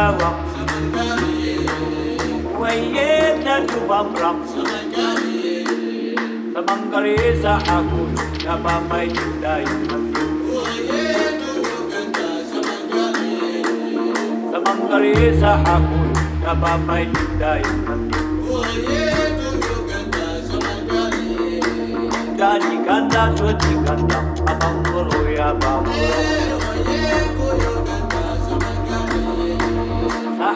yawa waye na tubam ram Samangkari sa ako na ba may juday Samangkari sa ako na ba may juday Jadi kanda suci kanda abang guru ya bang Sahaku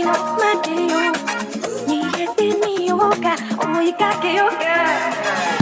しのまでよ逃げてみようか。思いかけようか。